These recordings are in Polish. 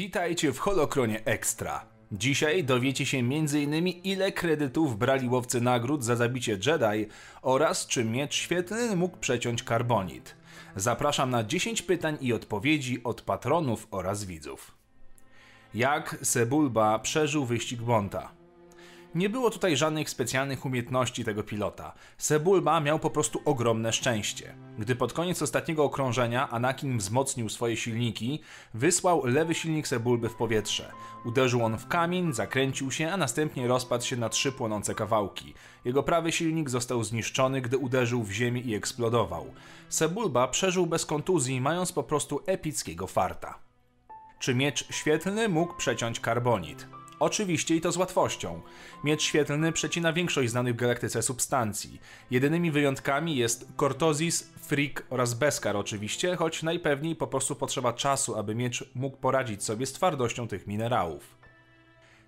Witajcie w Holokronie Extra. Dzisiaj dowiecie się m.in. ile kredytów brali łowcy nagród za zabicie Jedi oraz czy miecz świetlny mógł przeciąć karbonit. Zapraszam na 10 pytań i odpowiedzi od patronów oraz widzów. Jak Sebulba przeżył wyścig Bonta? Nie było tutaj żadnych specjalnych umiejętności tego pilota. Sebulba miał po prostu ogromne szczęście. Gdy pod koniec ostatniego okrążenia Anakin wzmocnił swoje silniki, wysłał lewy silnik Sebulby w powietrze. Uderzył on w kamień, zakręcił się, a następnie rozpadł się na trzy płonące kawałki. Jego prawy silnik został zniszczony, gdy uderzył w ziemię i eksplodował. Sebulba przeżył bez kontuzji, mając po prostu epickiego farta. Czy miecz świetlny mógł przeciąć karbonit? Oczywiście i to z łatwością. Miecz świetlny przecina większość znanych w galaktyce substancji. Jedynymi wyjątkami jest Cortozis, Freak oraz Beskar oczywiście, choć najpewniej po prostu potrzeba czasu, aby miecz mógł poradzić sobie z twardością tych minerałów.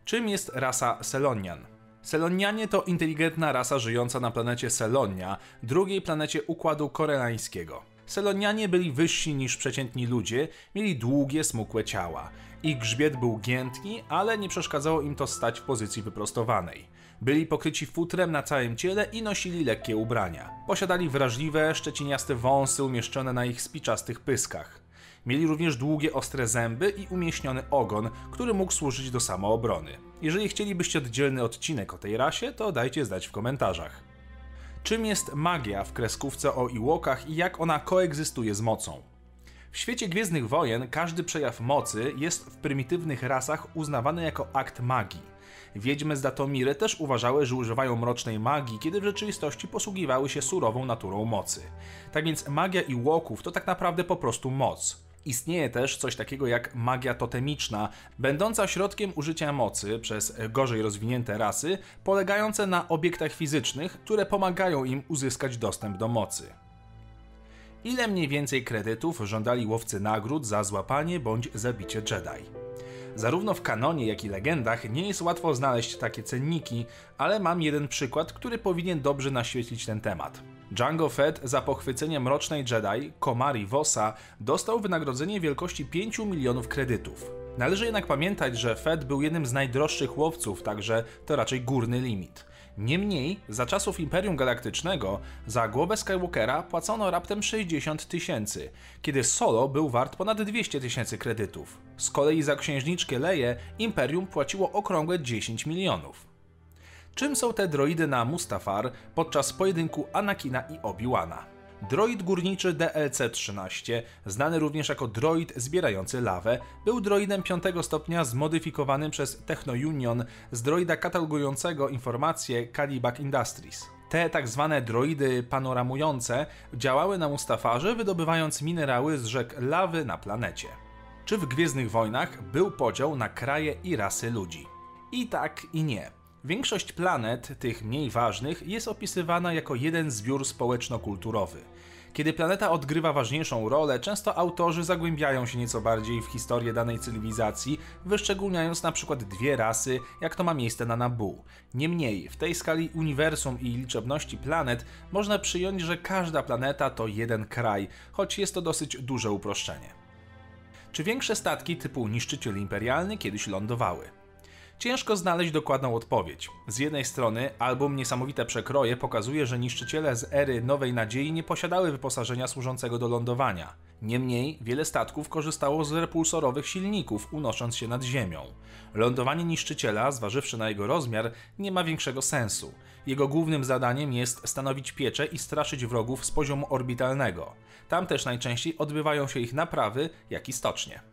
Czym jest rasa Selonian? Selonianie to inteligentna rasa żyjąca na planecie Selonia, drugiej planecie Układu Koreańskiego. Selonianie byli wyżsi niż przeciętni ludzie, mieli długie, smukłe ciała. Ich grzbiet był giętki, ale nie przeszkadzało im to stać w pozycji wyprostowanej. Byli pokryci futrem na całym ciele i nosili lekkie ubrania. Posiadali wrażliwe, szczeciniaste wąsy umieszczone na ich spiczastych pyskach. Mieli również długie, ostre zęby i umieśniony ogon, który mógł służyć do samoobrony. Jeżeli chcielibyście oddzielny odcinek o tej rasie, to dajcie znać w komentarzach. Czym jest magia w kreskówce o Iłokach i jak ona koegzystuje z mocą? W świecie Gwiezdnych Wojen każdy przejaw mocy jest w prymitywnych rasach uznawany jako akt magii. Wiedźmy z Datomiry też uważały, że używają mrocznej magii, kiedy w rzeczywistości posługiwały się surową naturą mocy. Tak więc magia Iłoków to tak naprawdę po prostu moc. Istnieje też coś takiego jak magia totemiczna, będąca środkiem użycia mocy przez gorzej rozwinięte rasy, polegające na obiektach fizycznych, które pomagają im uzyskać dostęp do mocy. Ile mniej więcej kredytów żądali łowcy nagród za złapanie bądź zabicie Jedi? Zarówno w kanonie, jak i legendach nie jest łatwo znaleźć takie cenniki, ale mam jeden przykład, który powinien dobrze naświetlić ten temat. Django Fett za pochwycenie mrocznej Jedi, Komari Vosa, dostał wynagrodzenie wielkości 5 milionów kredytów. Należy jednak pamiętać, że Fett był jednym z najdroższych łowców, także to raczej górny limit. Niemniej, za czasów Imperium Galaktycznego za głowę Skywalkera płacono raptem 60 tysięcy, kiedy Solo był wart ponad 200 tysięcy kredytów. Z kolei za księżniczkę Leję Imperium płaciło okrągłe 10 milionów. Czym są te droidy na Mustafar podczas pojedynku Anakina i Obi-Wana? Droid górniczy DLC-13, znany również jako droid zbierający lawę, był droidem 5 stopnia zmodyfikowanym przez Techno Union z droida katalogującego informacje Calibac Industries. Te tak zwane droidy panoramujące działały na Mustafarze, wydobywając minerały z rzek lawy na planecie. Czy w Gwiezdnych Wojnach był podział na kraje i rasy ludzi? I tak, i nie. Większość planet, tych mniej ważnych, jest opisywana jako jeden zbiór społeczno-kulturowy. Kiedy planeta odgrywa ważniejszą rolę, często autorzy zagłębiają się nieco bardziej w historię danej cywilizacji, wyszczególniając na przykład dwie rasy, jak to ma miejsce na Nabu. Niemniej, w tej skali uniwersum i liczebności planet można przyjąć, że każda planeta to jeden kraj, choć jest to dosyć duże uproszczenie. Czy większe statki typu niszczyciel imperialny kiedyś lądowały? Ciężko znaleźć dokładną odpowiedź. Z jednej strony album Niesamowite Przekroje pokazuje, że niszczyciele z ery Nowej Nadziei nie posiadały wyposażenia służącego do lądowania. Niemniej wiele statków korzystało z repulsorowych silników, unosząc się nad ziemią. Lądowanie niszczyciela, zważywszy na jego rozmiar, nie ma większego sensu. Jego głównym zadaniem jest stanowić pieczę i straszyć wrogów z poziomu orbitalnego. Tam też najczęściej odbywają się ich naprawy, jak i stocznie.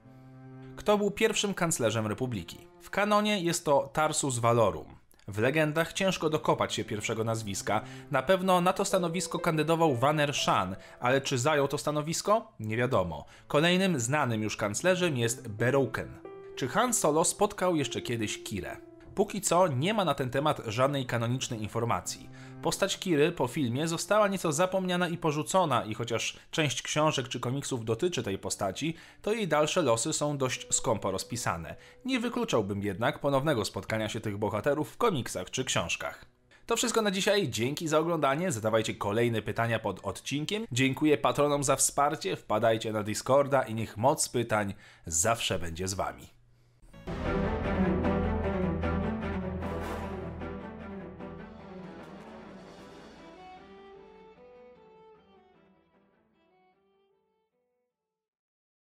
Kto był pierwszym kanclerzem republiki? W kanonie jest to Tarsus Valorum. W legendach ciężko dokopać się pierwszego nazwiska. Na pewno na to stanowisko kandydował Vaner Shan, ale czy zajął to stanowisko? Nie wiadomo. Kolejnym znanym już kanclerzem jest Berouken. Czy Han Solo spotkał jeszcze kiedyś Kirę? Póki co nie ma na ten temat żadnej kanonicznej informacji. Postać Kiry po filmie została nieco zapomniana i porzucona i chociaż część książek czy komiksów dotyczy tej postaci, to jej dalsze losy są dość skąpo rozpisane. Nie wykluczałbym jednak ponownego spotkania się tych bohaterów w komiksach czy książkach. To wszystko na dzisiaj. Dzięki za oglądanie. Zadawajcie kolejne pytania pod odcinkiem. Dziękuję patronom za wsparcie. Wpadajcie na Discorda i niech moc pytań zawsze będzie z wami.